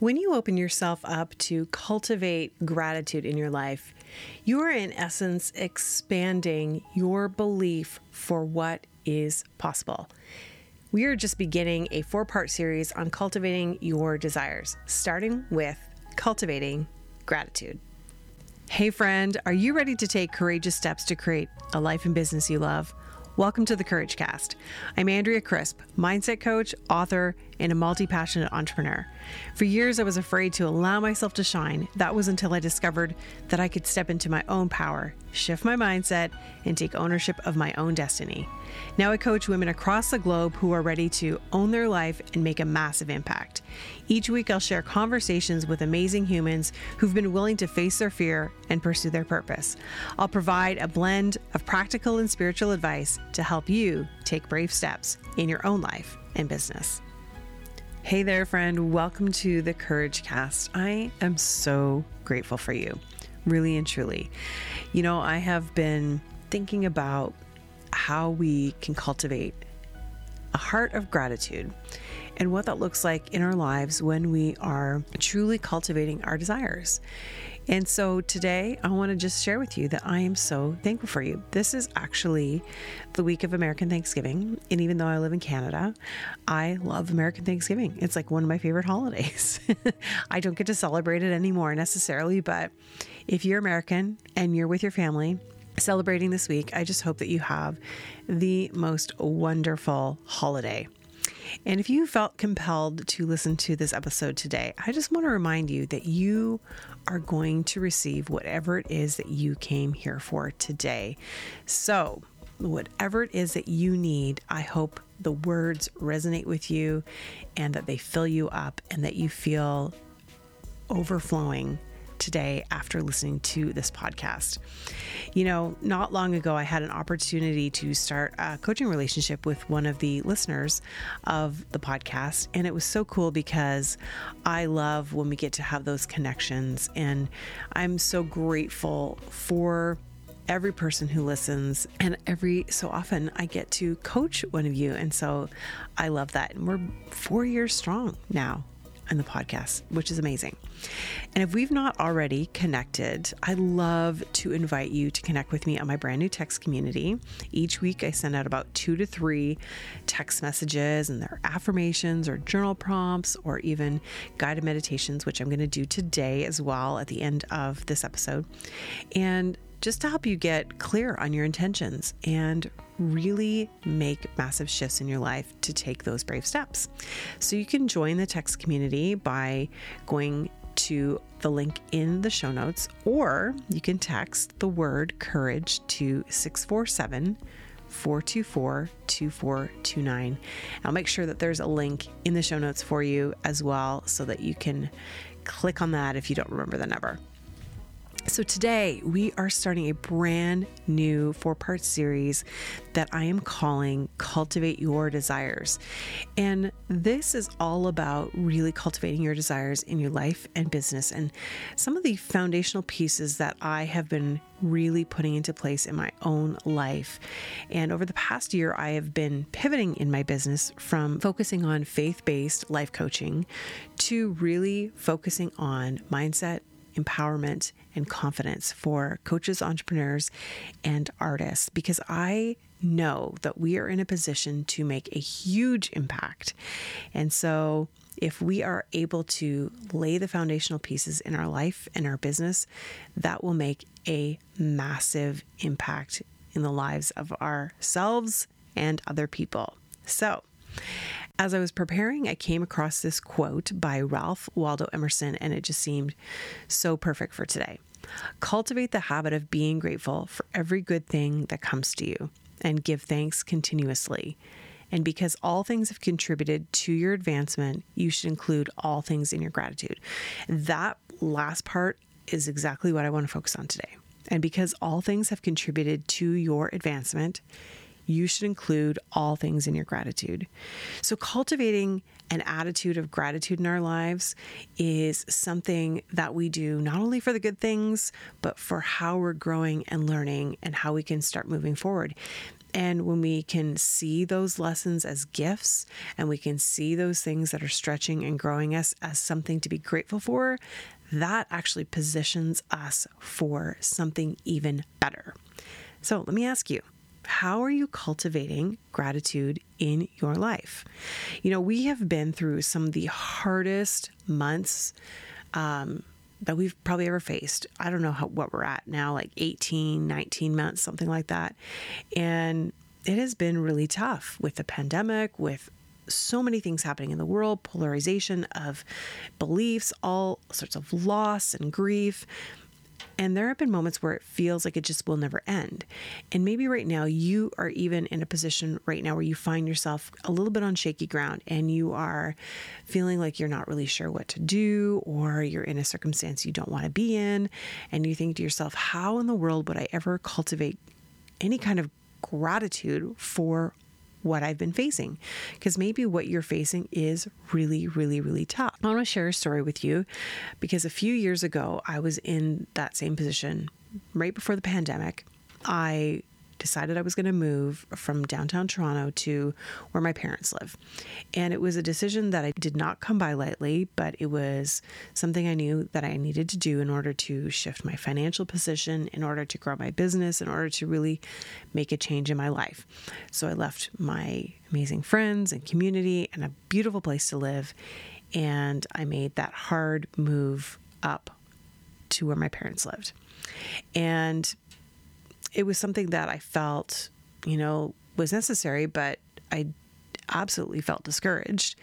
When you open yourself up to cultivate gratitude in your life, you are in essence expanding your belief for what is possible. We are just beginning a four part series on cultivating your desires, starting with cultivating gratitude. Hey, friend, are you ready to take courageous steps to create a life and business you love? Welcome to the Courage Cast. I'm Andrea Crisp, mindset coach, author, and a multi passionate entrepreneur. For years, I was afraid to allow myself to shine. That was until I discovered that I could step into my own power, shift my mindset, and take ownership of my own destiny. Now, I coach women across the globe who are ready to own their life and make a massive impact. Each week, I'll share conversations with amazing humans who've been willing to face their fear and pursue their purpose. I'll provide a blend of practical and spiritual advice to help you take brave steps in your own life and business. Hey there, friend. Welcome to the Courage Cast. I am so grateful for you, really and truly. You know, I have been thinking about how we can cultivate a heart of gratitude and what that looks like in our lives when we are truly cultivating our desires. And so today I want to just share with you that I am so thankful for you. This is actually the week of American Thanksgiving. And even though I live in Canada, I love American Thanksgiving. It's like one of my favorite holidays. I don't get to celebrate it anymore necessarily, but if you're American and you're with your family, celebrating this week, I just hope that you have the most wonderful holiday. And if you felt compelled to listen to this episode today, I just want to remind you that you are going to receive whatever it is that you came here for today. So, whatever it is that you need, I hope the words resonate with you and that they fill you up and that you feel overflowing today after listening to this podcast. You know, not long ago, I had an opportunity to start a coaching relationship with one of the listeners of the podcast. And it was so cool because I love when we get to have those connections. And I'm so grateful for every person who listens and every so often I get to coach one of you and so I love that and we're 4 years strong now in the podcast, which is amazing. And if we've not already connected, I love to invite you to connect with me on my brand new text community. Each week, I send out about two to three text messages, and they're affirmations or journal prompts or even guided meditations, which I'm going to do today as well at the end of this episode. And just to help you get clear on your intentions and really make massive shifts in your life to take those brave steps. So you can join the text community by going to the link in the show notes, or you can text the word courage to 647 424 2429. I'll make sure that there's a link in the show notes for you as well so that you can click on that if you don't remember the number. So, today we are starting a brand new four part series that I am calling Cultivate Your Desires. And this is all about really cultivating your desires in your life and business. And some of the foundational pieces that I have been really putting into place in my own life. And over the past year, I have been pivoting in my business from focusing on faith based life coaching to really focusing on mindset empowerment and confidence for coaches, entrepreneurs, and artists because I know that we are in a position to make a huge impact. And so, if we are able to lay the foundational pieces in our life and our business, that will make a massive impact in the lives of ourselves and other people. So, as I was preparing, I came across this quote by Ralph Waldo Emerson, and it just seemed so perfect for today. Cultivate the habit of being grateful for every good thing that comes to you and give thanks continuously. And because all things have contributed to your advancement, you should include all things in your gratitude. That last part is exactly what I want to focus on today. And because all things have contributed to your advancement, you should include all things in your gratitude. So, cultivating an attitude of gratitude in our lives is something that we do not only for the good things, but for how we're growing and learning and how we can start moving forward. And when we can see those lessons as gifts and we can see those things that are stretching and growing us as something to be grateful for, that actually positions us for something even better. So let me ask you how are you cultivating gratitude in your life? You know, we have been through some of the hardest months um, that we've probably ever faced. I don't know how, what we're at now, like 18, 19 months, something like that. And it has been really tough with the pandemic, with so many things happening in the world, polarization of beliefs, all sorts of loss and grief. And there have been moments where it feels like it just will never end. And maybe right now you are even in a position right now where you find yourself a little bit on shaky ground and you are feeling like you're not really sure what to do, or you're in a circumstance you don't want to be in. And you think to yourself, how in the world would I ever cultivate any kind of gratitude for what I've been facing. Because maybe what you're facing is really, really, really tough. I want to share a story with you because a few years ago, I was in that same position right before the pandemic. I decided I was going to move from downtown Toronto to where my parents live. And it was a decision that I did not come by lightly, but it was something I knew that I needed to do in order to shift my financial position, in order to grow my business, in order to really make a change in my life. So I left my amazing friends and community and a beautiful place to live. And I made that hard move up to where my parents lived. And it was something that I felt, you know, was necessary, but I absolutely felt discouraged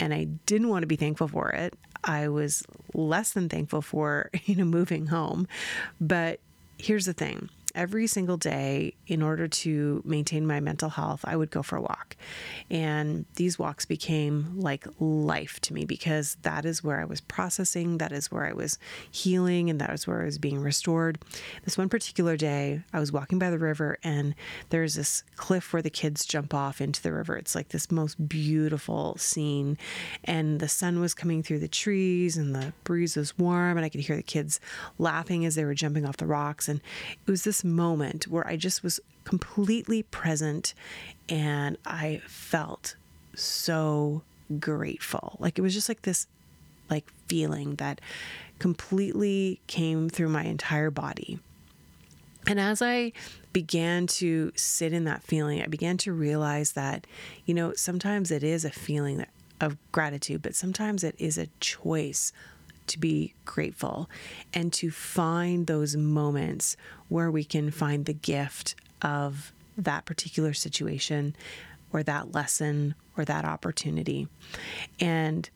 and I didn't want to be thankful for it. I was less than thankful for, you know, moving home. But here's the thing every single day in order to maintain my mental health, I would go for a walk. And these walks became like life to me because that is where I was processing, that is where I was healing, and that is where I was being restored. This one particular day, I was walking by the river, and there's this cliff where the kids jump off into the river. It's like this most beautiful scene, and the sun was coming through the trees, and the breeze was warm, and I could hear the kids laughing as they were jumping off the rocks. And it was this moment where I just was completely present and I felt so grateful. Like it was just like this like feeling that completely came through my entire body. And as I began to sit in that feeling, I began to realize that, you know, sometimes it is a feeling of gratitude, but sometimes it is a choice to be grateful and to find those moments where we can find the gift of that particular situation or that lesson or that opportunity. And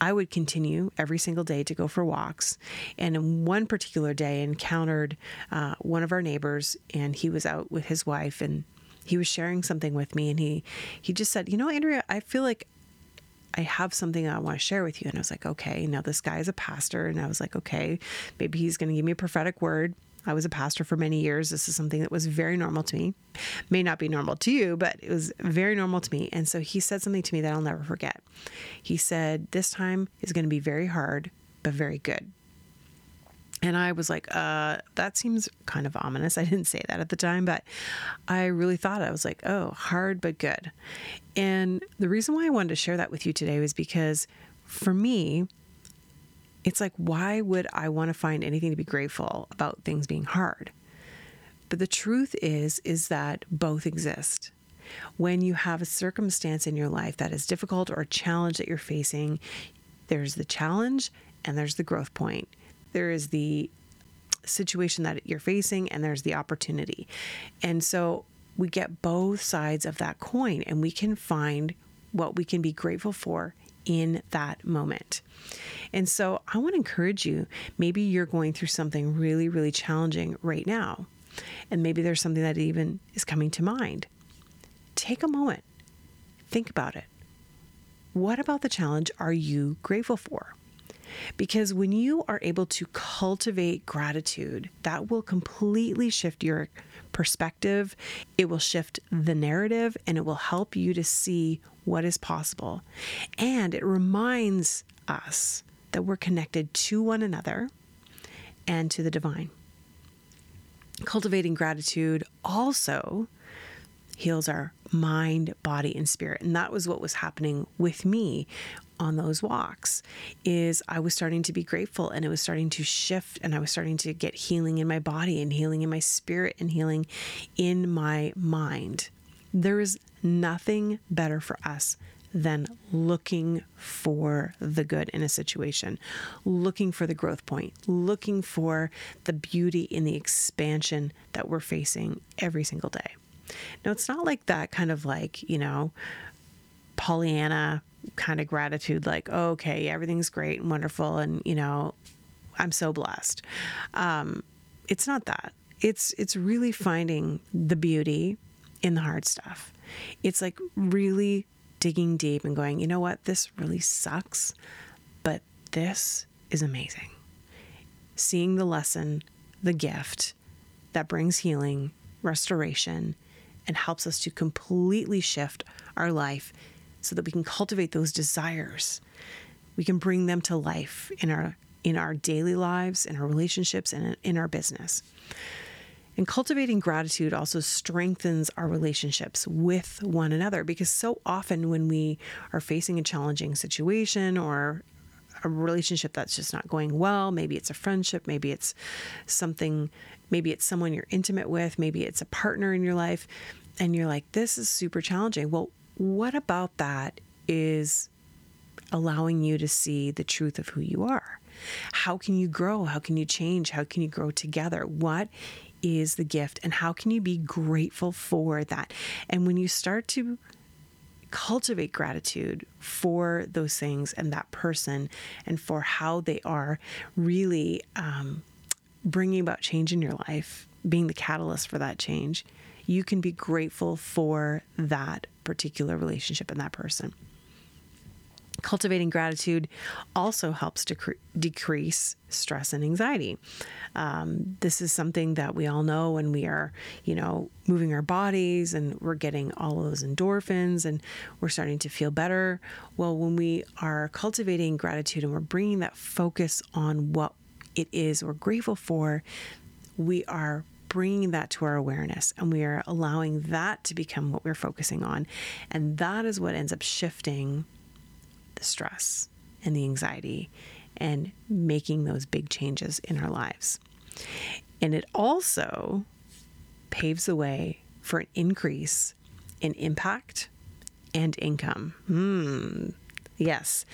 I would continue every single day to go for walks. And in one particular day, encountered uh, one of our neighbors, and he was out with his wife, and he was sharing something with me, and he he just said, "You know, Andrea, I feel like I have something I want to share with you. And I was like, okay, now this guy is a pastor. And I was like, okay, maybe he's going to give me a prophetic word. I was a pastor for many years. This is something that was very normal to me. May not be normal to you, but it was very normal to me. And so he said something to me that I'll never forget. He said, This time is going to be very hard, but very good. And I was like, uh, that seems kind of ominous. I didn't say that at the time, but I really thought I was like, oh, hard but good. And the reason why I wanted to share that with you today was because for me, it's like, why would I want to find anything to be grateful about things being hard? But the truth is, is that both exist. When you have a circumstance in your life that is difficult or a challenge that you're facing, there's the challenge and there's the growth point there is the situation that you're facing and there's the opportunity. And so we get both sides of that coin and we can find what we can be grateful for in that moment. And so I want to encourage you maybe you're going through something really, really challenging right now. And maybe there's something that even is coming to mind. Take a moment, think about it. What about the challenge are you grateful for? Because when you are able to cultivate gratitude, that will completely shift your perspective. It will shift the narrative and it will help you to see what is possible. And it reminds us that we're connected to one another and to the divine. Cultivating gratitude also heals our mind, body, and spirit. And that was what was happening with me on those walks is I was starting to be grateful and it was starting to shift and I was starting to get healing in my body and healing in my spirit and healing in my mind. There is nothing better for us than looking for the good in a situation, looking for the growth point, looking for the beauty in the expansion that we're facing every single day. Now, it's not like that kind of like, you know, Pollyanna kind of gratitude, like, oh, okay, everything's great and wonderful, and, you know, I'm so blessed. Um, it's not that. It's it's really finding the beauty in the hard stuff. It's like really digging deep and going, you know what, this really sucks, but this is amazing. Seeing the lesson, the gift that brings healing, restoration, and helps us to completely shift our life so that we can cultivate those desires. We can bring them to life in our in our daily lives, in our relationships, and in our business. And cultivating gratitude also strengthens our relationships with one another because so often when we are facing a challenging situation or a relationship that's just not going well, maybe it's a friendship, maybe it's something, maybe it's someone you're intimate with, maybe it's a partner in your life, and you're like, this is super challenging. Well, what about that is allowing you to see the truth of who you are? How can you grow? How can you change? How can you grow together? What is the gift and how can you be grateful for that? And when you start to cultivate gratitude for those things and that person and for how they are really um, bringing about change in your life, being the catalyst for that change, you can be grateful for that particular relationship and that person. Cultivating gratitude also helps to cre- decrease stress and anxiety. Um, this is something that we all know when we are, you know, moving our bodies and we're getting all those endorphins and we're starting to feel better. Well, when we are cultivating gratitude and we're bringing that focus on what it is we're grateful for, we are bringing that to our awareness and we are allowing that to become what we're focusing on. And that is what ends up shifting the stress and the anxiety and making those big changes in our lives. And it also paves the way for an increase in impact and income. Hmm. Yes.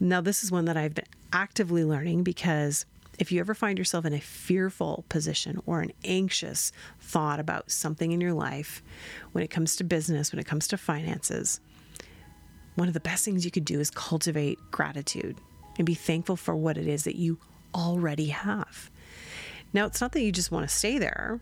Now, this is one that I've been actively learning because if you ever find yourself in a fearful position or an anxious thought about something in your life, when it comes to business, when it comes to finances, one of the best things you could do is cultivate gratitude and be thankful for what it is that you already have. Now, it's not that you just want to stay there,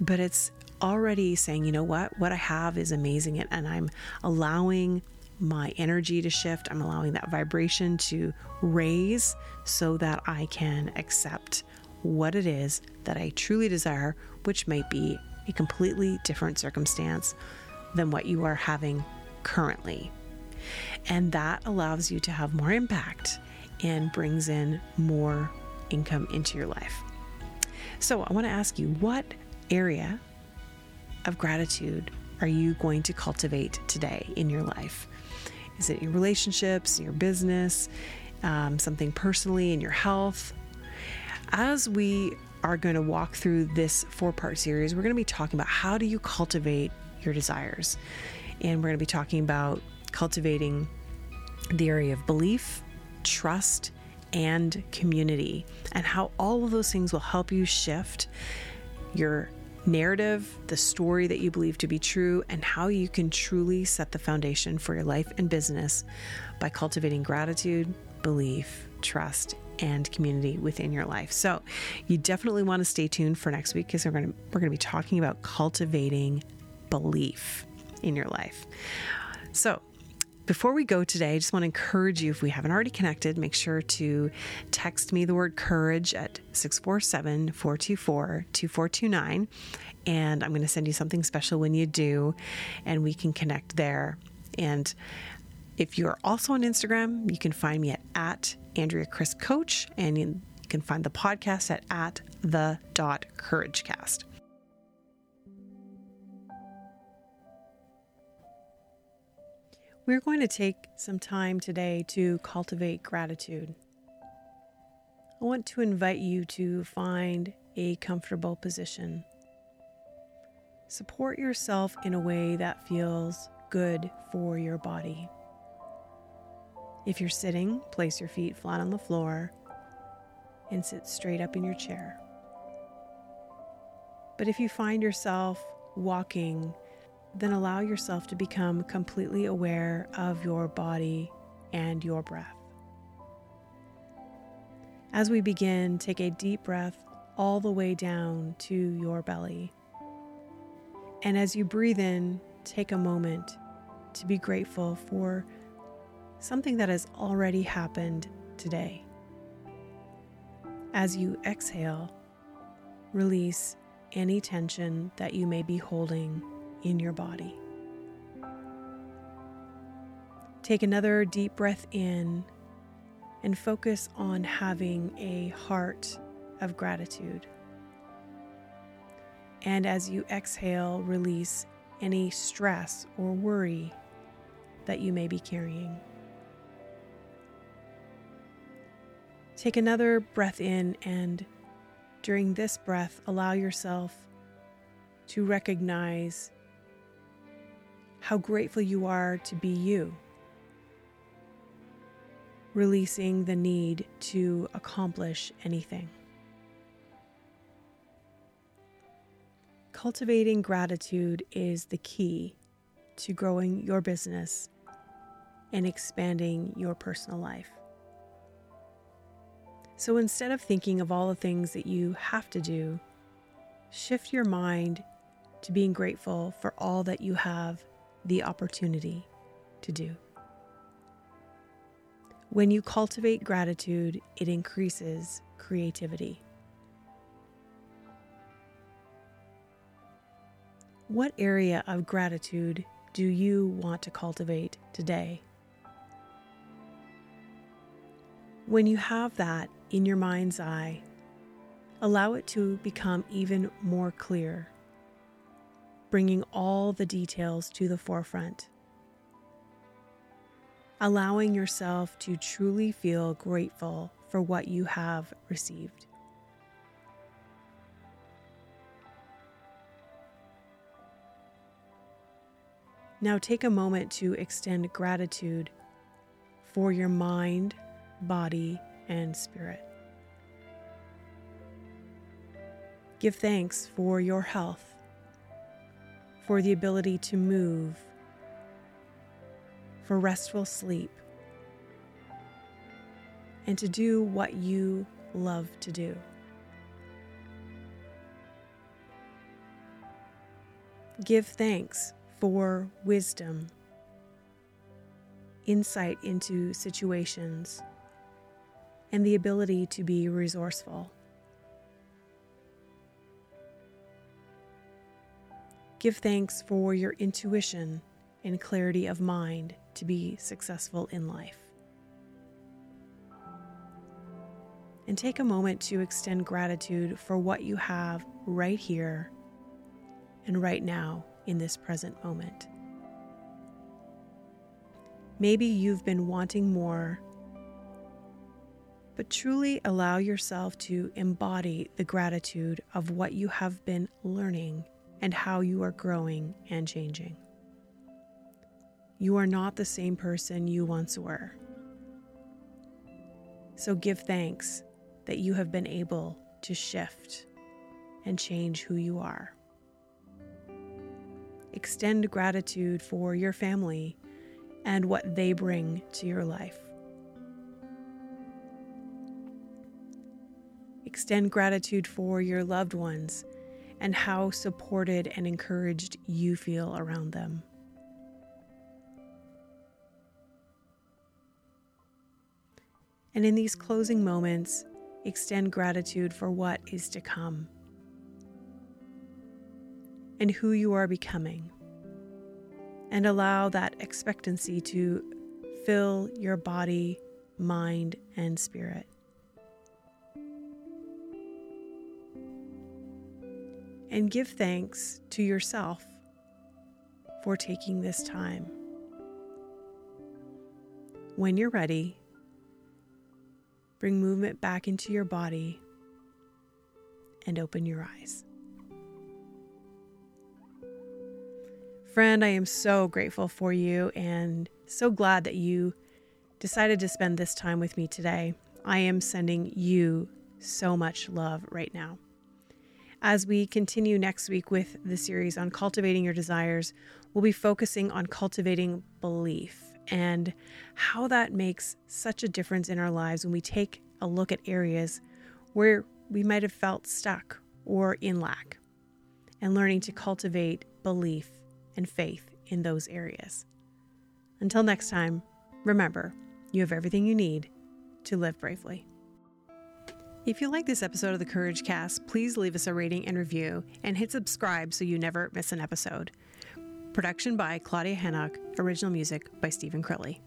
but it's already saying, you know what, what I have is amazing, and I'm allowing my energy to shift. I'm allowing that vibration to raise so that I can accept what it is that I truly desire, which might be a completely different circumstance than what you are having currently. And that allows you to have more impact and brings in more income into your life. So, I want to ask you what area of gratitude are you going to cultivate today in your life? Is it your relationships, your business, um, something personally in your health? As we are going to walk through this four part series, we're going to be talking about how do you cultivate your desires. And we're going to be talking about cultivating the area of belief, trust, and community, and how all of those things will help you shift your narrative, the story that you believe to be true, and how you can truly set the foundation for your life and business by cultivating gratitude, belief, trust, and community within your life. So, you definitely want to stay tuned for next week because we're going to we're going to be talking about cultivating belief in your life. So, before we go today, I just want to encourage you if we haven't already connected, make sure to text me the word courage at 647 424 2429. And I'm going to send you something special when you do, and we can connect there. And if you're also on Instagram, you can find me at, at Andrea Crisp Coach, and you can find the podcast at, at the dot. We're going to take some time today to cultivate gratitude. I want to invite you to find a comfortable position. Support yourself in a way that feels good for your body. If you're sitting, place your feet flat on the floor and sit straight up in your chair. But if you find yourself walking, then allow yourself to become completely aware of your body and your breath. As we begin, take a deep breath all the way down to your belly. And as you breathe in, take a moment to be grateful for something that has already happened today. As you exhale, release any tension that you may be holding in your body. Take another deep breath in and focus on having a heart of gratitude. And as you exhale, release any stress or worry that you may be carrying. Take another breath in, and during this breath, allow yourself to recognize how grateful you are to be you, releasing the need to accomplish anything. Cultivating gratitude is the key to growing your business and expanding your personal life. So instead of thinking of all the things that you have to do, shift your mind to being grateful for all that you have the opportunity to do. When you cultivate gratitude, it increases creativity. What area of gratitude do you want to cultivate today? When you have that in your mind's eye, allow it to become even more clear, bringing all the details to the forefront. Allowing yourself to truly feel grateful for what you have received. Now take a moment to extend gratitude for your mind, body, and spirit. Give thanks for your health, for the ability to move, for restful sleep, and to do what you love to do. Give thanks for wisdom, insight into situations, and the ability to be resourceful. Give thanks for your intuition and clarity of mind to be successful in life. And take a moment to extend gratitude for what you have right here and right now in this present moment. Maybe you've been wanting more, but truly allow yourself to embody the gratitude of what you have been learning and how you are growing and changing. You are not the same person you once were. So give thanks that you have been able to shift and change who you are. Extend gratitude for your family and what they bring to your life. Extend gratitude for your loved ones and how supported and encouraged you feel around them. And in these closing moments, extend gratitude for what is to come and who you are becoming. And allow that expectancy to fill your body, mind, and spirit. And give thanks to yourself for taking this time. when you're ready, bring movement back into your body and open your eyes. Friend, I am so grateful for you and so glad that you decided to spend this time with me today. I am sending you so much love right now. As we continue next week with the series on cultivating your desires, we'll be focusing on cultivating belief and how that makes such a difference in our lives when we take a look at areas where we might have felt stuck or in lack, and learning to cultivate belief and faith in those areas. Until next time, remember, you have everything you need to live bravely. If you like this episode of the Courage Cast, please leave us a rating and review and hit subscribe so you never miss an episode. Production by Claudia Hannock, original music by Stephen Crilly.